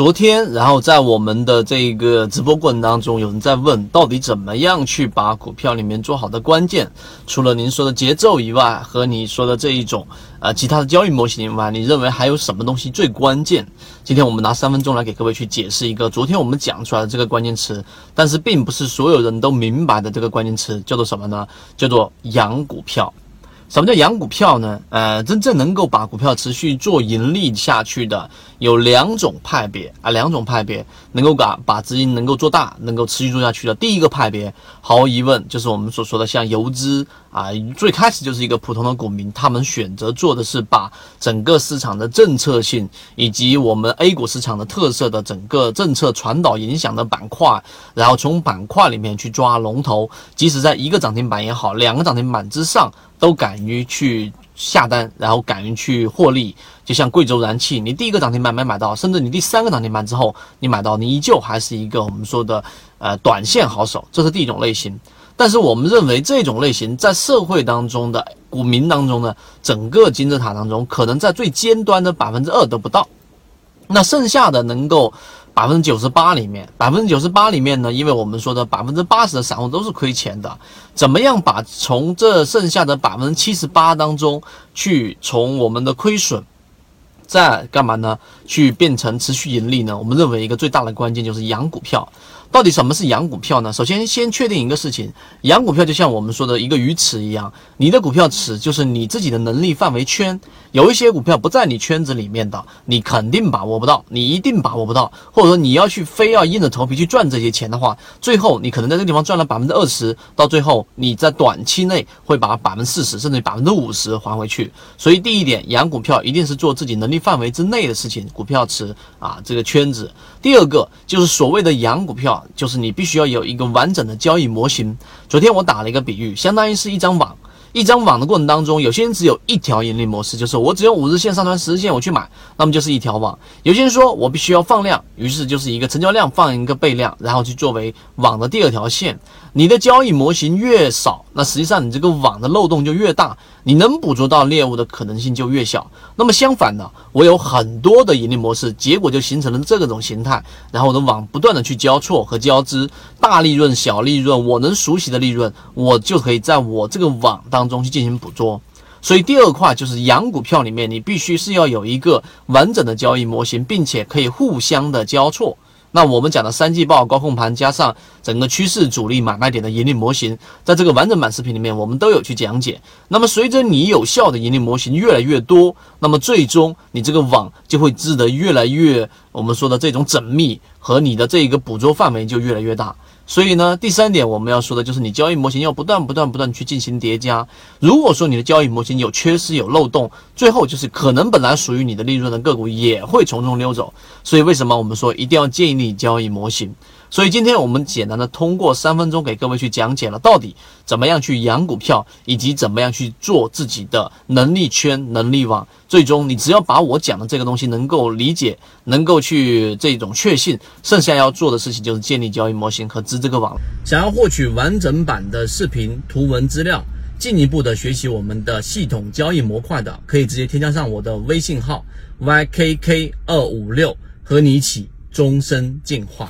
昨天，然后在我们的这个直播过程当中，有人在问，到底怎么样去把股票里面做好的关键，除了您说的节奏以外，和你说的这一种呃其他的交易模型以外，你认为还有什么东西最关键？今天我们拿三分钟来给各位去解释一个昨天我们讲出来的这个关键词，但是并不是所有人都明白的这个关键词，叫做什么呢？叫做养股票。什么叫养股票呢？呃，真正能够把股票持续做盈利下去的有两种派别啊，两种派别能够把把资金能够做大，能够持续做下去的。第一个派别，毫无疑问就是我们所说的像游资啊，最开始就是一个普通的股民，他们选择做的是把整个市场的政策性以及我们 A 股市场的特色的整个政策传导影响的板块，然后从板块里面去抓龙头，即使在一个涨停板也好，两个涨停板之上。都敢于去下单，然后敢于去获利，就像贵州燃气，你第一个涨停板没买到，甚至你第三个涨停板之后你买到，你依旧还是一个我们说的呃短线好手，这是第一种类型。但是我们认为这种类型在社会当中的股民当中呢，整个金字塔当中，可能在最尖端的百分之二都不到，那剩下的能够。百分之九十八里面，百分之九十八里面呢，因为我们说的百分之八十的散户都是亏钱的，怎么样把从这剩下的百分之七十八当中去从我们的亏损，再干嘛呢？去变成持续盈利呢？我们认为一个最大的关键就是养股票。到底什么是养股票呢？首先，先确定一个事情，养股票就像我们说的一个鱼池一样，你的股票池就是你自己的能力范围圈。有一些股票不在你圈子里面的，你肯定把握不到，你一定把握不到，或者说你要去非要硬着头皮去赚这些钱的话，最后你可能在这个地方赚了百分之二十，到最后你在短期内会把百分之四十甚至百分之五十还回去。所以第一点，养股票一定是做自己能力范围之内的事情，股票池啊这个圈子。第二个就是所谓的养股票。就是你必须要有一个完整的交易模型。昨天我打了一个比喻，相当于是一张网。一张网的过程当中，有些人只有一条盈利模式，就是我只用五日线上穿十日线我去买，那么就是一条网。有些人说我必须要放量，于是就是一个成交量放一个倍量，然后去作为网的第二条线。你的交易模型越少，那实际上你这个网的漏洞就越大，你能捕捉到猎物的可能性就越小。那么相反的，我有很多的盈利模式，结果就形成了这种形态，然后我的网不断的去交错和交织，大利润、小利润，我能熟悉的利润，我就可以在我这个网当当中去进行捕捉。所以第二块就是养股票里面，你必须是要有一个完整的交易模型，并且可以互相的交错。那我们讲的三季报、高控盘加上整个趋势、主力买卖点的盈利模型，在这个完整版视频里面，我们都有去讲解。那么随着你有效的盈利模型越来越多，那么最终你这个网就会织得越来越，我们说的这种缜密，和你的这一个捕捉范围就越来越大。所以呢，第三点我们要说的就是，你交易模型要不断、不断、不断去进行叠加。如果说你的交易模型有缺失、有漏洞，最后就是可能本来属于你的利润的个股也会从中溜走。所以为什么我们说一定要建立交易模型？所以今天我们简单的通过三分钟给各位去讲解了到底怎么样去养股票，以及怎么样去做自己的能力圈、能力网。最终你只要把我讲的这个东西能够理解，能够去这种确信，剩下要做的事情就是建立交易模型和织这个网。想要获取完整版的视频图文资料，进一步的学习我们的系统交易模块的，可以直接添加上我的微信号 ykk 二五六，和你一起终身进化。